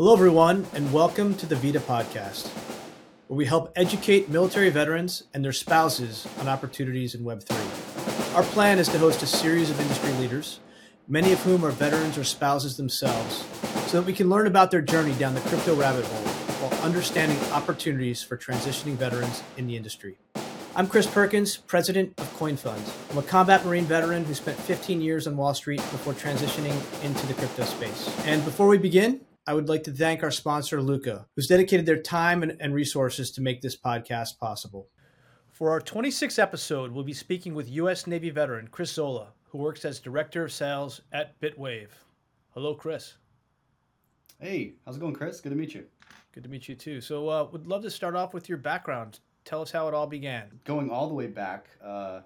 Hello, everyone, and welcome to the VIDA Podcast, where we help educate military veterans and their spouses on opportunities in Web3. Our plan is to host a series of industry leaders, many of whom are veterans or spouses themselves, so that we can learn about their journey down the crypto rabbit hole while understanding opportunities for transitioning veterans in the industry. I'm Chris Perkins, president of CoinFund. I'm a combat Marine veteran who spent 15 years on Wall Street before transitioning into the crypto space. And before we begin, I would like to thank our sponsor, Lukka, who's dedicated their time and, and resources to make this podcast possible. For our 26th episode, we'll be speaking with U.S. Navy veteran Chris Zola, who works as Director of Sales at Bitwave. Hello, Chris. Hey, how's it going, Chris? Good to meet you. Good to meet you too. So, uh, would love to start off with your background. Tell us how it all began. Going all the way back, uh,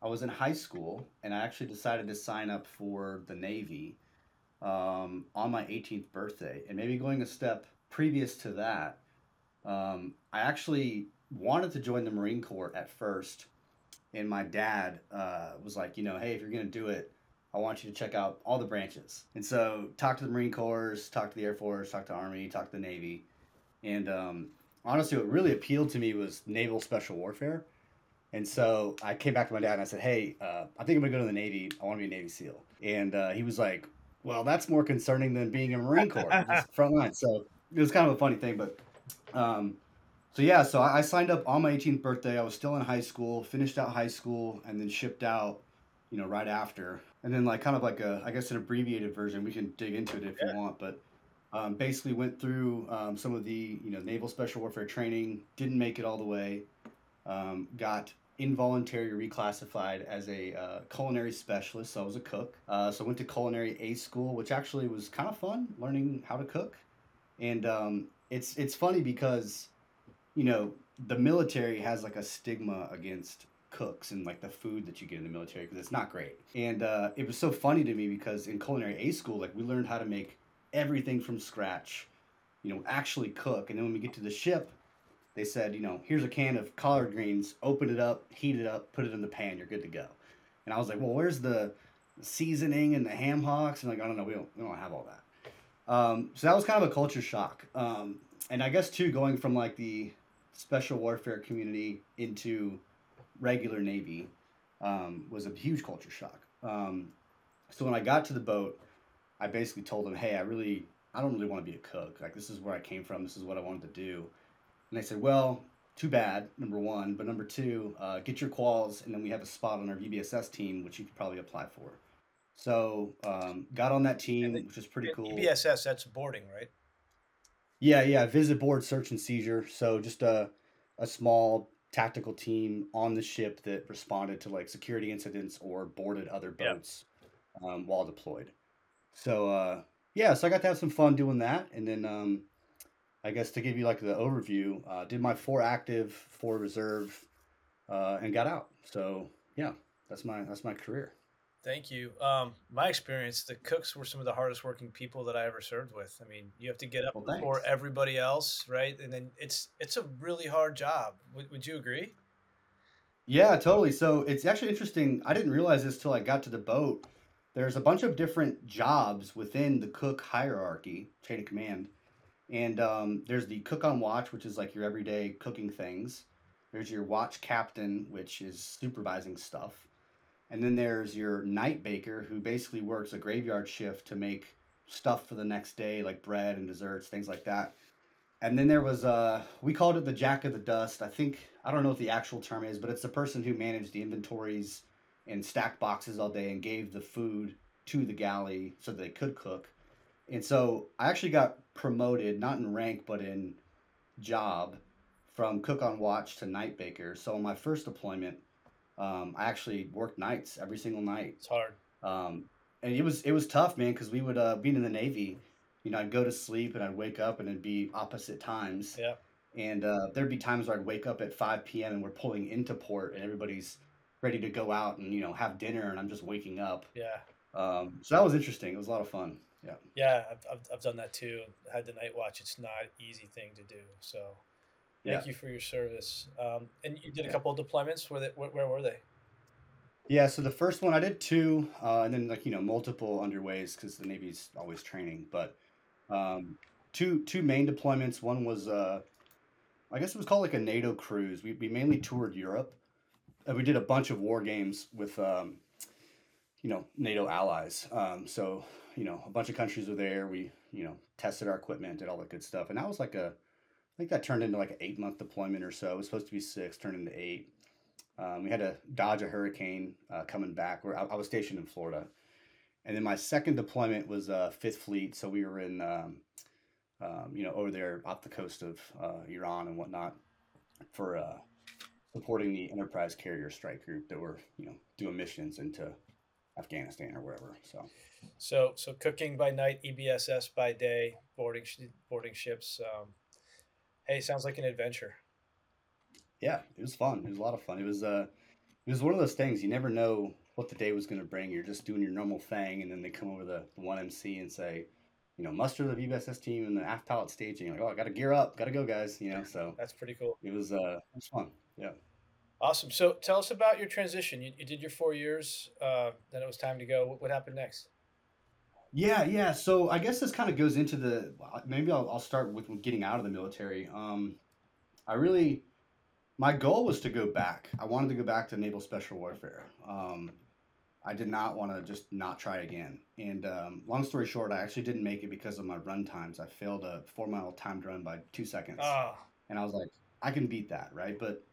I was in high school and I actually decided to sign up for the Navy um, on my 18th birthday. And maybe going a step previous to that, um, I actually wanted to join the Marine Corps at first. And my dad uh, was like, you know, hey, if you're going to do it, I want you to check out all the branches. And so, talk to the Marine Corps, talk to the Air Force, talk to Army, talk to the Navy. And um, honestly, what really appealed to me was naval special warfare. And so I came back to my dad and I said, hey, uh, I think I'm going to go to the Navy. I want to be a Navy SEAL. And uh, he was like, well, that's more concerning than being a Marine Corps, front line. So it was kind of a funny thing, but um, so yeah, so I, I signed up on my 18th birthday. I was still in high school, finished out high school, and then shipped out, you know, right after. And then like kind of like a, I guess an abbreviated version. We can dig into it if yeah. you want, but um, basically went through um, some of the you know naval special warfare training. Didn't make it all the way. Um, got involuntary reclassified as a uh, culinary specialist. So I was a cook. Uh, so I went to culinary A school, which actually was kind of fun, learning how to cook. And um, it's it's funny because, you know, the military has like a stigma against cooks and like the food that you get in the military because it's not great. And uh, it was so funny to me because in culinary A school, like we learned how to make everything from scratch, you know, actually cook. And then when we get to the ship, they said, you know, here's a can of collard greens, open it up, heat it up, put it in the pan, you're good to go. And I was like, well, where's the seasoning and the ham hocks? And like, I don't know, we don't, we don't have all that. Um, so that was kind of a culture shock. Um, and I guess too, going from like the special warfare community into regular Navy um, was a huge culture shock. Um, so when I got to the boat, I basically told them, hey, I really, I don't really want to be a cook. Like, this is where I came from. This is what I wanted to do and I said, well, too bad, number one. But number two, uh, get your quals, and then we have a spot on our VBSS team, which you could probably apply for. So um, got on that team, which is pretty cool. VBSS, that's boarding, right? Yeah, yeah. Visit board search and seizure. So just a, a small tactical team on the ship that responded to like security incidents or boarded other boats yep. um, while deployed. So uh, yeah, so I got to have some fun doing that, and then um, I guess to give you like the overview, uh, did my four active, four reserve, uh, and got out. So yeah, that's my that's my career. Thank you. Um, my experience, the cooks were some of the hardest working people that I ever served with. I mean, you have to get up well, before everybody else, right? And then it's it's a really hard job. Would, would you agree? Yeah, totally. So it's actually interesting. I didn't realize this till I got to the boat. There's a bunch of different jobs within the cook hierarchy, chain of command and um, there's the cook on watch, which is like your everyday cooking things. There's your watch captain, which is supervising stuff. And then there's your night baker, who basically works a graveyard shift to make stuff for the next day, like bread and desserts, things like that. And then there was uh we called it the Jack of the Dust. I think I don't know what the actual term is, but it's the person who managed the inventories and stacked boxes all day and gave the food to the galley so they could cook. And so I actually got promoted, not in rank, but in job from cook on watch to night baker. So on my first deployment, um, I actually worked nights every single night. It's hard. Um, and it was it was tough, man, because we would uh, being in the Navy, you know, I'd go to sleep and I'd wake up and it'd be opposite times. Yeah. And uh, there'd be times where I'd wake up at 5 p.m. and we're pulling into port and everybody's ready to go out and you know have dinner and I'm just waking up. Yeah. Um, so that was interesting. It was a lot of fun. Yeah. Yeah, I've, I've, I've done that too. Had the night watch. It's not an easy thing to do. So thank yeah. you for your service. Um, and you did a couple of deployments. Where, they, where, where were they? Yeah, so the first one I did two, uh, and then like you know multiple underways because the Navy's always training. But um, two two main deployments. One was uh, I guess it was called like a NATO cruise. We we mainly toured Europe, and we did a bunch of war games with um, you know NATO allies. Um, so you know a bunch of countries were there. We you know tested our equipment, did all that good stuff, and that was like a I think that turned into like an eight month deployment or so. It was supposed to be six, turned into eight. Um, we had to dodge a hurricane uh, coming back. Where I, I, was stationed in Florida, and then my second deployment was uh, Fifth Fleet. So we were in, um, um, you know, over there off the coast of uh, Iran and whatnot for uh, supporting the Enterprise Carrier Strike Group that were, you know, doing missions into Afghanistan or wherever. So, so, so cooking by night, VBSS by day, boarding boarding ships. Um, hey, sounds like an adventure yeah, it was fun. It was a lot of fun. It was uh, it was one of those things you never know what the day was going to bring. You're just doing your normal thing, and then they come over the, the one MC and say, you know, muster the VBSS team and the aft pallet staging. Like, oh, I got to gear up, got to go, guys. You know, so that's pretty cool. It was uh, it was fun. Yeah. Awesome. So tell us about your transition. You, you did your four years, uh, then it was time to go. What, what happened next? Yeah, yeah. So I guess this kind of goes into the maybe I'll, I'll start with getting out of the military. Um, I really my goal was to go back. I wanted to go back to naval special warfare. Um, I did not want to just not try again. And um, long story short, I actually didn't make it because of my run times. I failed a four mile timed run by two seconds. Oh. And I was like, I can beat that, right? But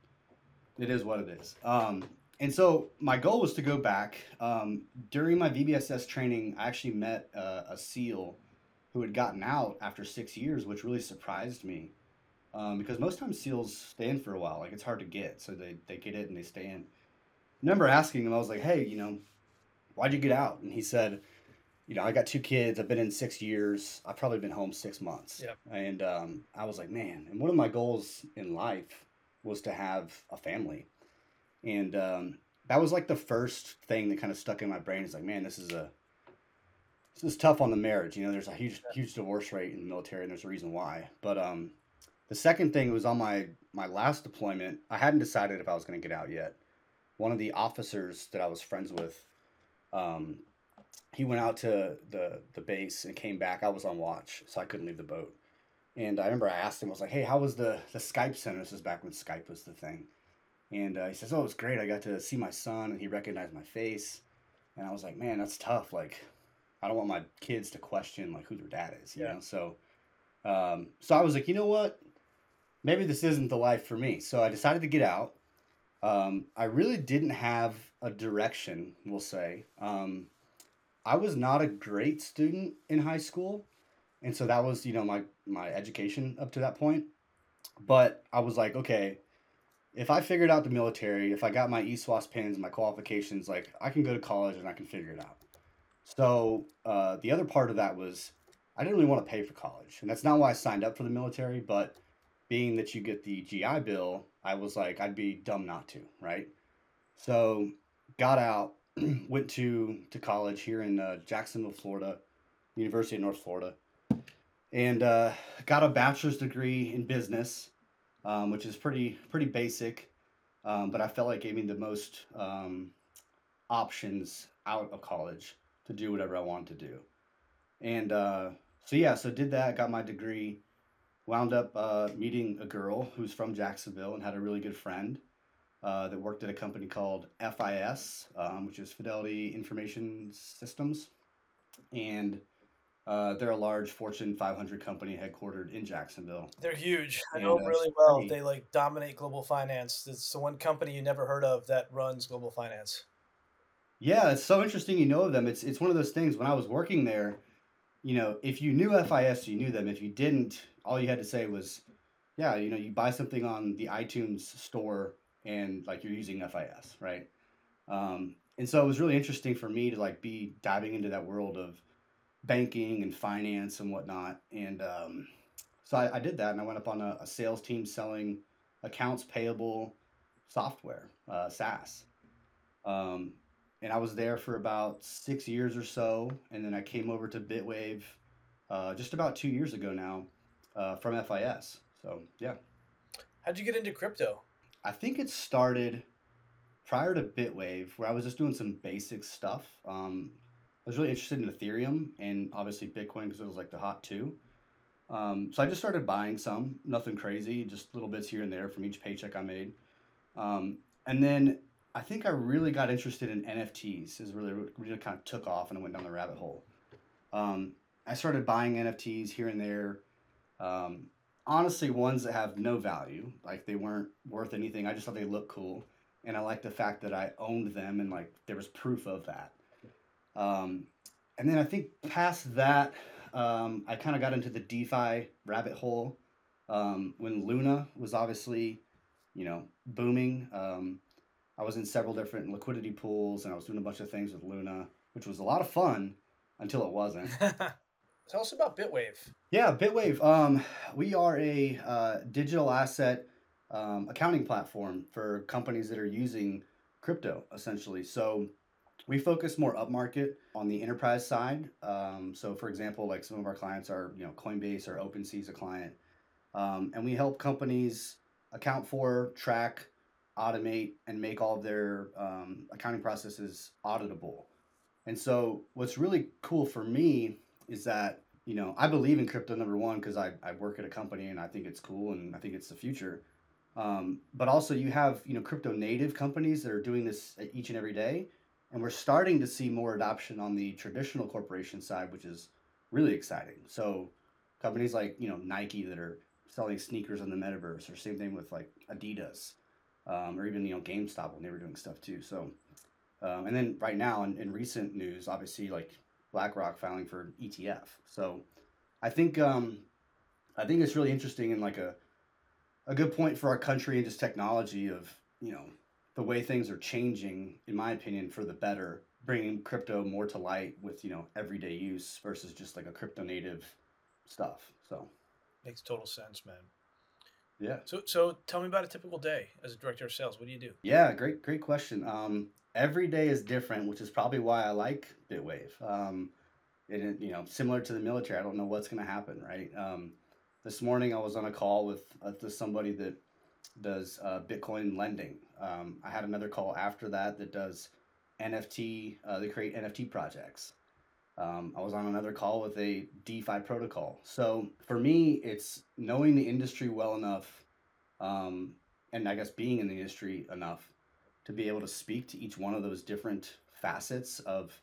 it is what it is. Um, and so my goal was to go back. Um, during my VBSS training, I actually met uh, a SEAL who had gotten out after six years, which really surprised me um, because most times seals stay in for a while. Like it's hard to get, so they, they get it and they stay in. I remember asking him, I was like, hey, you know, why'd you get out? And he said, you know, I got two kids. I've been in six years. I've probably been home six months. Yep. And um, I was like, man. And one of my goals in life was to have a family. And um, that was like the first thing that kind of stuck in my brain. Is like, man, this is a this is tough on the marriage. You know, there's a huge huge divorce rate in the military, and there's a reason why. But um, the second thing was on my my last deployment. I hadn't decided if I was going to get out yet. One of the officers that I was friends with, um, he went out to the the base and came back. I was on watch, so I couldn't leave the boat. And I remember I asked him, I was like, "Hey, how was the the Skype center?" This is back when Skype was the thing. And uh, he says, "Oh, it was great. I got to see my son, and he recognized my face." And I was like, "Man, that's tough. Like, I don't want my kids to question like who their dad is, you yeah. know." So, um, so I was like, you know what? maybe this isn't the life for me. So I decided to get out. Um, I really didn't have a direction, we'll say. Um, I was not a great student in high school, and so that was, you know, my my education up to that point. But I was like, okay, if I figured out the military, if I got my ESWAS pins, my qualifications, like I can go to college and I can figure it out. So uh, the other part of that was I didn't really want to pay for college, and that's not why I signed up for the military, but being that you get the GI Bill, I was like, I'd be dumb not to, right? So got out, went to to college here in uh, Jacksonville, Florida, University of North Florida, and uh, got a bachelor's degree in business, um, which is pretty pretty basic, um, but I felt like gave me the most um, options out of college to do whatever I wanted to do, and uh, so yeah, so did that, got my degree wound up uh, meeting a girl who's from Jacksonville and had a really good friend uh, that worked at a company called FIS, um, which is Fidelity Information Systems. And uh, they're a large Fortune 500 company headquartered in Jacksonville. They're huge. I know them really well. Pretty... They like dominate global finance. It's the one company you never heard of that runs global finance. Yeah, it's so interesting you know of them. It's it's one of those things when I was working there, you know, if you knew FIS, you knew them. If you didn't, all you had to say was, yeah, you know, you buy something on the iTunes store and like you're using FIS, right? Um, and so it was really interesting for me to like be diving into that world of banking and finance and whatnot. And um, so I, I, did that and I went up on a, a sales team selling accounts payable software, uh, SaaS. Um, and I was there for about six years or so. And then I came over to Bitwave uh, just about two years ago now uh, from FIS. So yeah. How'd you get into crypto? I think it started prior to Bitwave, where I was just doing some basic stuff. Um, I was really interested in Ethereum and obviously Bitcoin because it was like the hot two. Um, so I just started buying some, nothing crazy, just little bits here and there from each paycheck I made. Um, and then I think I really got interested in NFTs. Is really really kind of took off and I went down the rabbit hole. Um, I started buying NFTs here and there. Um, honestly, ones that have no value, like they weren't worth anything. I just thought they looked cool, and I liked the fact that I owned them and like there was proof of that. Um, and then I think past that, um, I kind of got into the DeFi rabbit hole um, when Luna was obviously, you know, booming. Um, I was in several different liquidity pools and I was doing a bunch of things with Luna, which was a lot of fun until it wasn't. Tell us about Bitwave. Yeah, Bitwave. Um, we are a uh, digital asset um, accounting platform for companies that are using crypto, essentially. So we focus more upmarket on the enterprise side. Um, so, for example, like some of our clients are, you know, Coinbase or OpenSea is a client, um, and we help companies account for, track, automate, and make all of their um, accounting processes auditable. And so, what's really cool for me is that you know I believe in crypto number one because I, I work at a company and I think it's cool and I think it's the future. Um, but also, you have you know crypto native companies that are doing this each and every day and we're starting to see more adoption on the traditional corporation side, which is really exciting. So companies like you know Nike that are selling sneakers in the metaverse, or same thing with like Adidas, um, or even you know GameStop when they were doing stuff too. So um, and then right now in, in recent news, obviously like BlackRock filing for ETF. So I think um, I think it's really interesting and like a a good point for our country and just technology of you know the way things are changing, in my opinion, for the better, bringing crypto more to light with you know everyday use versus just like a crypto native stuff. So makes total sense, man. Yeah. So so tell me about a typical day as a director of sales. What do you do? Yeah, great great question. Um, every day is different, which is probably why I like Bitwave. Um, and you know, similar to the military, I don't know what's going to happen, right? Um, this morning I was on a call with uh, somebody that does uh, Bitcoin lending. Um, I had another call after that that does NFT. Uh, they create NFT projects. Um, I was on another call with a DeFi protocol. So for me, it's knowing the industry well enough, um, and I guess being in the industry enough to be able to speak to each one of those different facets of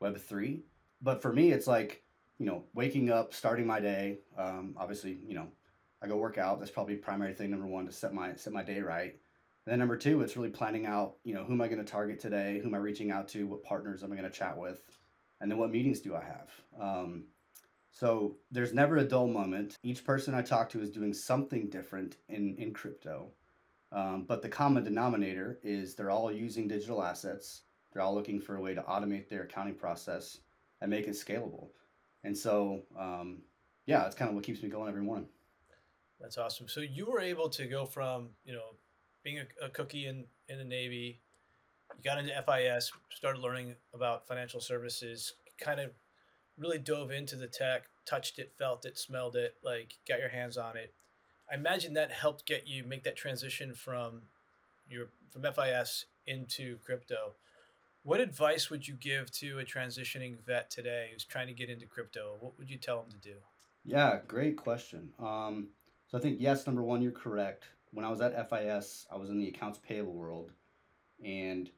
Web three. But for me, it's like you know, waking up, starting my day. Um, obviously, you know, I go work out. That's probably primary thing number one to set my set my day right. And then number two, it's really planning out, you know, who am I going to target today? Who am I reaching out to? What partners am I going to chat with? And then what meetings do I have? Um, so there's never a dull moment. Each person I talk to is doing something different in, in crypto. Um, but the common denominator is they're all using digital assets. They're all looking for a way to automate their accounting process and make it scalable. And so, um, yeah, it's kind of what keeps me going every morning. That's awesome. So you were able to go from, you know, being a, a cookie in, in the Navy, you got into FIS, started learning about financial services, kind of really dove into the tech, touched it, felt it, smelled it, like got your hands on it. I imagine that helped get you make that transition from your from FIS into crypto. What advice would you give to a transitioning vet today who's trying to get into crypto? What would you tell them to do? Yeah, great question. Um, so I think yes, number one, you're correct. When I was at FIS, I was in the accounts payable world, and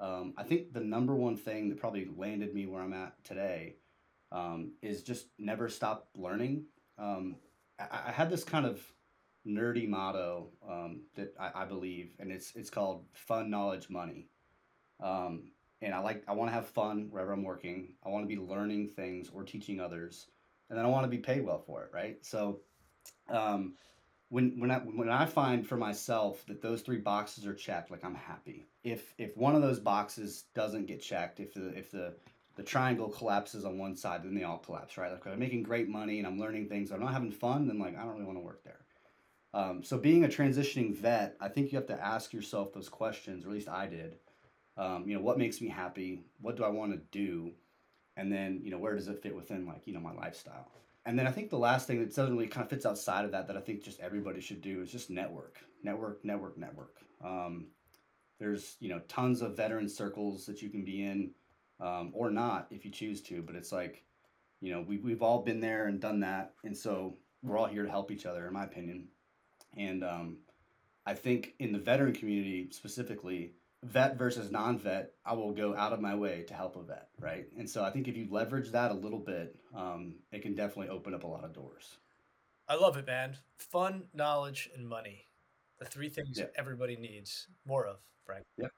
um, I think the number one thing that probably landed me where I'm at today um, is just never stop learning. Um, I, I, had this kind of nerdy motto um, that I, I, believe, and it's it's called "Fun Knowledge Money." Um, and I like I want to have fun wherever I'm working. I want to be learning things or teaching others, and then I want to be paid well for it, right? So um, when when I when I find for myself that those three boxes are checked, like I'm happy. If if one of those boxes doesn't get checked, if the if the the triangle collapses on one side, then they all collapse, right? Like I'm making great money and I'm learning things, I'm not having fun, then like I don't really want to work there. Um, so being a transitioning vet, I think you have to ask yourself those questions, or at least I did. Um, you know, what makes me happy? What do I want to do? And then, you know, where does it fit within like, you know, my lifestyle? And then I think the last thing that really kind of fits outside of that that I think just everybody should do is just network, network, network, network. Um, there's you know tons of veteran circles that you can be in, um, or not if you choose to. But it's like, you know, we we've all been there and done that, and so we're all here to help each other, in my opinion. And um, I think in the veteran community specifically, vet versus non-vet, I will go out of my way to help a vet, right? And so I think if you leverage that a little bit, um, it can definitely open up a lot of doors. I love it, man. Fun, knowledge, and money. The three things Yeah. everybody needs more of, Frank. Yeah.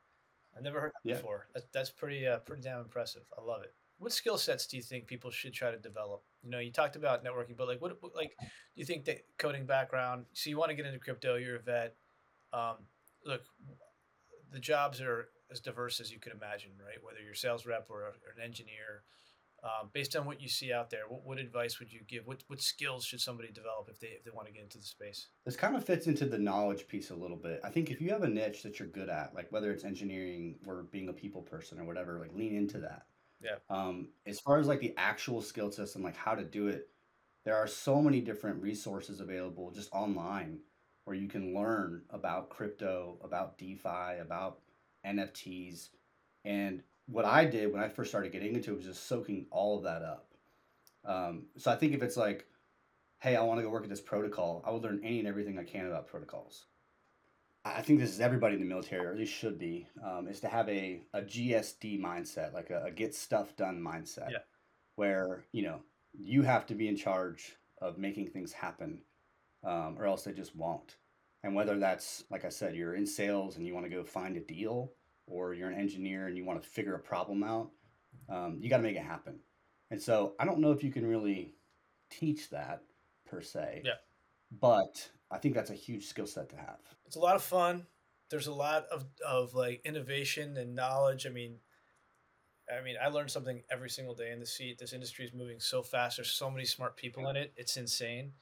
I never heard that Yeah. before. That, that's pretty uh, pretty damn impressive. I love it. What skill sets do you think people should try to develop? You know, you talked about networking, but like, what, what like, do you think that coding background? So you want to get into crypto? You're a vet. Um, look, the jobs are as diverse as you can imagine, right? Whether you're a sales rep or, or an engineer, um, based on what you see out there, what, what advice would you give? What what skills should somebody develop if they if they want to get into the space? This kind of fits into the knowledge piece a little bit. I think if you have a niche that you're good at, like whether it's engineering or being a people person or whatever, like lean into that. Yeah. Um, as far as like the actual skill sets and like how to do it, there are so many different resources available just online where you can learn about crypto, about DeFi, about NFTs. And what I did when I first started getting into it was just soaking all of that up. Um, so I think if it's like, hey, I want to go work at this protocol, I will learn any and everything I can about protocols. I think this is everybody in the military, or at least should be, um, is to have a, a GSD mindset, like a, a get stuff done mindset, Yeah. where you know you have to be in charge of making things happen, um, or else they just won't. And whether that's like I said, you're in sales and you want to go find a deal, or you're an engineer and you want to figure a problem out, um, you got to make it happen. And so I don't know if you can really teach that per se. Yeah. But I think that's a huge skill set to have. It's a lot of fun. There's a lot of, of like innovation and knowledge. I mean, I mean, I learn something every single day in the seat. This industry is moving so fast. There's so many smart people in it. It's insane.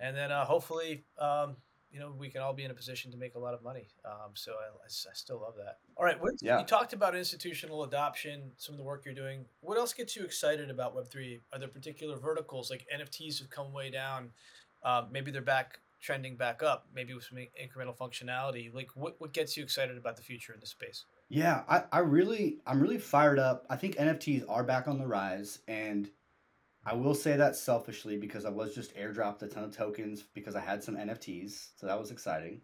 And then uh, hopefully, um, you know, we can all be in a position to make a lot of money. Um, so I still love that. All right. What, Yeah. You talked about institutional adoption, some of the work you're doing. What else gets you excited about Web3? Are there particular verticals like NFTs have come way down? Um, maybe they're back trending back up, maybe with some incremental functionality. Like, what, what gets you excited about the future in this space? Yeah, I, I really I'm really fired up. I think NFTs are back on the rise and I will say that selfishly because I was just airdropped a ton of tokens because I had some NFTs, so that was exciting.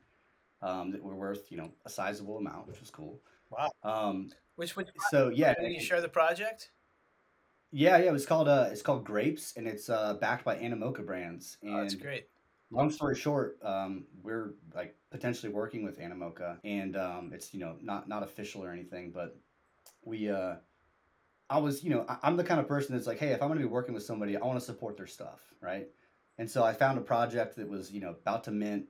Um, that were worth you know a sizable amount, which was cool. Wow. Um, Which would so yeah, can you share the project? yeah, yeah. It was called uh, it's called Grapes, and it's uh, backed by Animoca Brands. And Oh, that's great. long story short, um, we're like potentially working with Animoca, and um, it's you know not not official or anything, but we uh, I was you know I, I'm the kind of person that's like, hey, if I'm going to be working with somebody, I want to support their stuff, right? And so I found a project that was you know about to mint,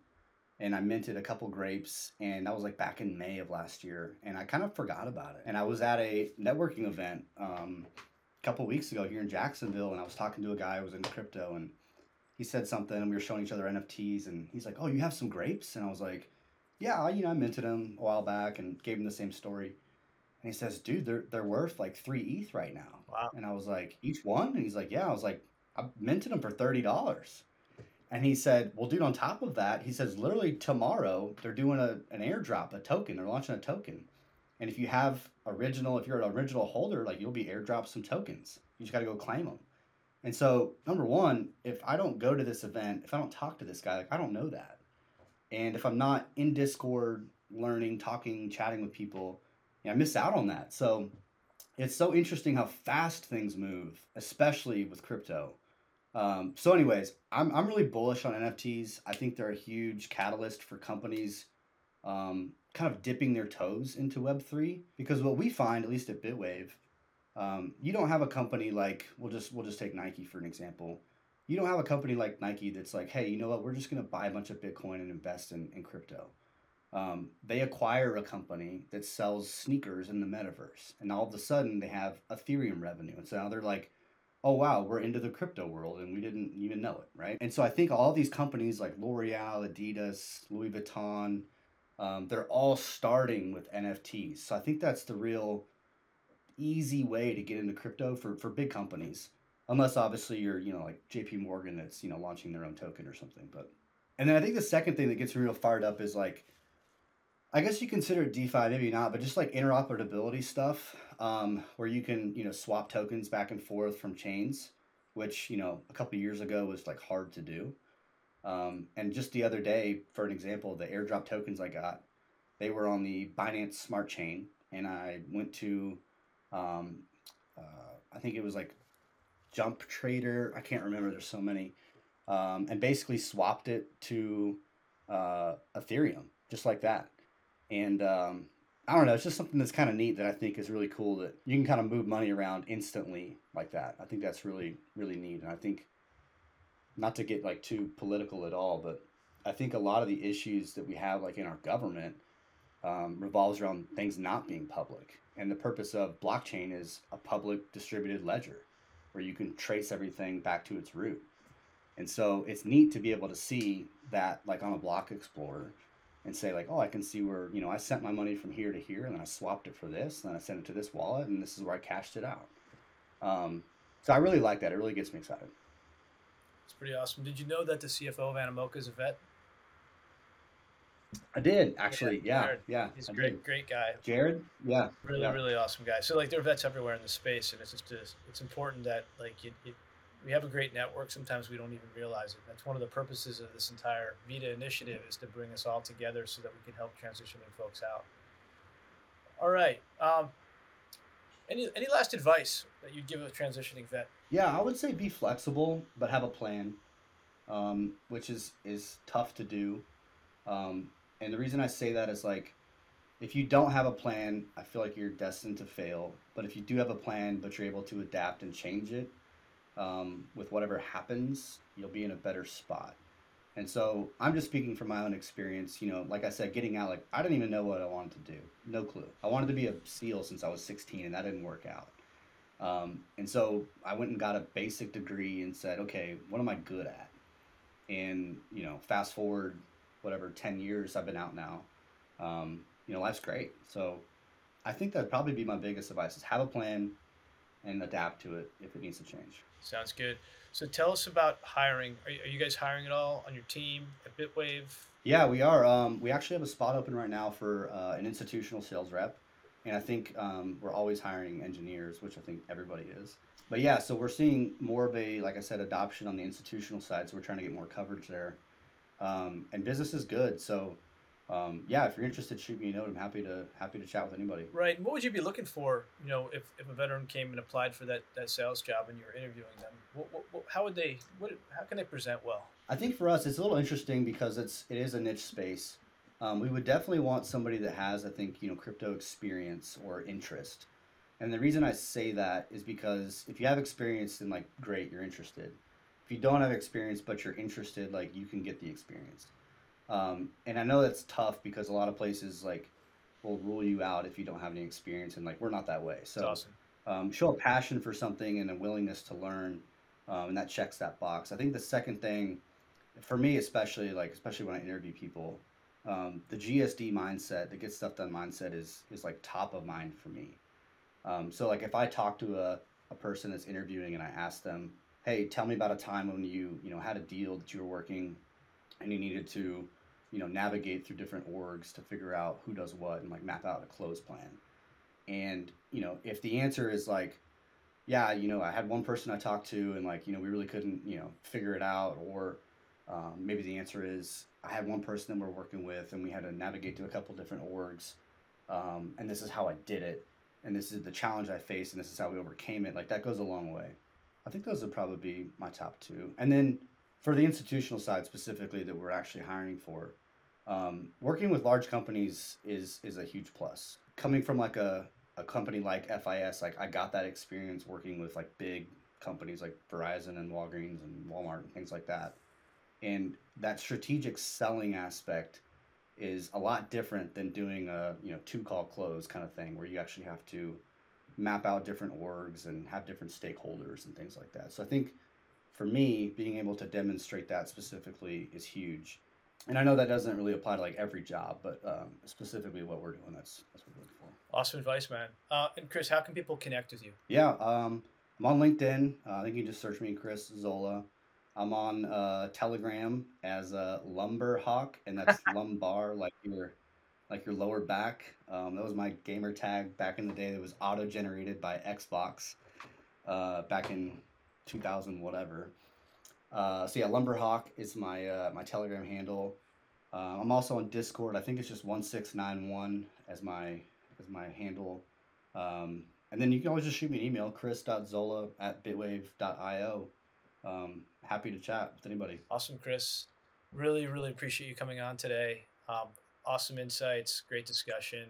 and I minted a couple grapes, and that was like back in May of last year, and I kind of forgot about it. And I was at a networking event um, a couple weeks ago here in Jacksonville, and I was talking to a guy who was in crypto, and he said something and we were showing each other NFTs and he's like, "Oh, you have some grapes?" And I was like, "Yeah, you know, I minted them a while back and gave him the same story." And he says, "Dude, they're they're worth like 3 ETH right now." Wow. And I was like, "Each one?" And he's like, "Yeah." I was like, "I minted them for $30." And he said, "Well, dude, on top of that, he says literally tomorrow they're doing a an airdrop, a token. They're launching a token. And if you have original, if you're an original holder, like you'll be airdropped some tokens. You just got to go claim them." And so, number one, if I don't go to this event, if I don't talk to this guy, like I don't know that. And if I'm not in Discord, learning, talking, chatting with people, you know, I miss out on that. So it's so interesting how fast things move, especially with crypto. Um, so, anyways, I'm, I'm really bullish on NFTs. I think they're a huge catalyst for companies um, kind of dipping their toes into Web3 because what we find, at least at Bitwave, um, you don't have a company like we'll just we'll just take Nike for an example. You don't have a company like Nike that's like, hey, you know what? We're just gonna buy a bunch of Bitcoin and invest in, in crypto. Um, they acquire a company that sells sneakers in the metaverse, and all of a sudden they have Ethereum revenue, and so now they're like, oh wow, we're into the crypto world, and we didn't even know it, right? And so I think all these companies like L'Oreal, Adidas, Louis Vuitton, um, they're all starting with NFTs. So I think that's the real easy way to get into crypto for, for big companies unless obviously you're you know like jp morgan that's you know launching their own token or something but and then i think the second thing that gets me real fired up is like i guess you consider defi maybe not but just like interoperability stuff um, where you can you know swap tokens back and forth from chains which you know a couple years ago was like hard to do Um, and just the other day, for an example, the airdrop tokens I got, they were on the Binance Smart Chain, and I went to, um, uh, I think it was like Jump Trader. I can't remember. There's so many, um, and basically swapped it to uh, Ethereum, just like that. And um, I don't know. It's just something that's kind of neat that I think is really cool that you can kind of move money around instantly like that. I think that's really really neat, and I think not to get like too political at all, but I think a lot of the issues that we have like in our government um, revolves around things not being public. And the purpose of blockchain is a public distributed ledger where you can trace everything back to its root. And so it's neat to be able to see that like on a block explorer and say like, oh, I can see where, you know, I sent my money from here to here and then I swapped it for this and then I sent it to this wallet and this is where I cashed it out. Um, so I really like that. It really gets me excited. It's pretty awesome. Did you know that the CFO of Animoca is a vet? I did actually. Yeah, Jared. yeah. He's a great, did. great guy. Jared. Yeah. Really, yeah. really awesome guy. So like there are vets everywhere in the space, and it's just it's important that like you, you, we have a great network. Sometimes we don't even realize it. That's one of the purposes of this entire VIDA initiative is to bring us all together so that we can help transitioning folks out. All right. Um, any any last advice that you'd give a transitioning vet? Yeah, I would say be flexible, but have a plan, um, which is is tough to do. Um, and the reason I say that is like, if you don't have a plan, I feel like you're destined to fail. But if you do have a plan, but you're able to adapt and change it um, with whatever happens, you'll be in a better spot. And so I'm just speaking from my own experience. You know, like I said, getting out, like I didn't even know what I wanted to do. No clue. I wanted to be a SEAL since I was 16, and that didn't work out. Um, and so I went and got a basic degree and said, okay, what am I good at? And you know, fast forward, whatever, 10 years I've been out now. Um, you know, life's great. So I think that'd probably be my biggest advice: is have a plan and adapt to it if it needs to change. Sounds good. So tell us about hiring. Are, you- are you guys hiring at all on your team at Bitwave? Yeah, we are. Um, we actually have a spot open right now for uh, an institutional sales rep, and I think um, we're always hiring engineers, which I think everybody is. But yeah, so we're seeing more of a, like I said, adoption on the institutional side. So we're trying to get more coverage there, um, and business is good. So um, yeah, if you're interested, shoot me a note. I'm happy to happy to chat with anybody. Right. What would you be looking for? You know, if, if a veteran came and applied for that, that sales job and you're interviewing them, what, what, what, how would they? What? How can they present well? I think for us, it's a little interesting because it's it is a niche space. Um, we would definitely want somebody that has, I think, you know, crypto experience or interest. And the reason I say that is because if you have experience, then like great, you're interested. If you don't have experience but you're interested, like you can get the experience. Um, and I know that's tough because a lot of places like will rule you out if you don't have any experience, and like we're not that way. So awesome. um, show a passion for something and a willingness to learn, um, and that checks that box. I think the second thing, for me especially, like especially when I interview people, um, the GSD mindset, the get stuff done mindset, is is like top of mind for me. Um, so like if I talk to a, a person that's interviewing and I ask them, hey, tell me about a time when you you know had a deal that you were working, and you needed to you know navigate through different orgs to figure out who does what and like map out a close plan. And you know if the answer is like yeah, you know, I had one person I talked to, and like, you know, we really couldn't, you know, figure it out. Or um, maybe the answer is I had one person that we're working with, and we had to navigate through a couple different orgs, um, and this is how I did it, and this is the challenge I faced, and this is how we overcame it. Like that goes a long way. I think those would probably be my top two. And then for the institutional side specifically that we're actually hiring for, um, working with large companies is is a huge plus. Coming from like a a company like FIS, like I got that experience working with like big companies like Verizon and Walgreens and Walmart and things like that. And that strategic selling aspect is a lot different than doing a you know two call close kind of thing where you actually have to map out different orgs and have different stakeholders and things like that. So I think for me, being able to demonstrate that specifically is huge. And I know that doesn't really apply to like every job, but um, specifically what we're doing, that's that's what we're looking for. Awesome advice, man. Uh, and Chris, how can people connect with you? Yeah, um, I'm on LinkedIn. Uh, I think you can just search me, Chris Zola. I'm on uh, Telegram as a lumbar hawk, and that's lumbar, like your like your lower back. Um, that was my gamer tag back in the day. That was auto generated by Xbox uh, back in 2000 whatever. Uh, so yeah, Lumbarhawk is my uh, my Telegram handle. Uh, I'm also on Discord. I think it's just one six nine one as my as my handle. Um, and then you can always just shoot me an email, chris.zola at bitwave.io. Um, happy to chat with anybody. Awesome, Chris. Really, really appreciate you coming on today. Um, awesome insights, great discussion,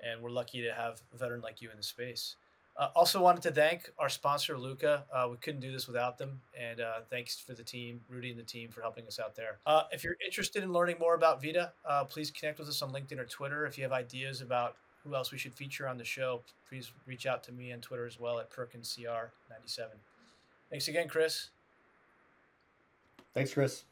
and we're lucky to have a veteran like you in the space. Uh, also, wanted to thank our sponsor, Lukka. Uh, we couldn't do this without them. And uh, thanks for the team, Rudy and the team, for helping us out there. Uh, if you're interested in learning more about VIDA, uh, please connect with us on LinkedIn or Twitter. If you have ideas about who else we should feature on the show, please reach out to me on Twitter as well at PerkinsCR97. Thanks again, Chris. Thanks, Chris.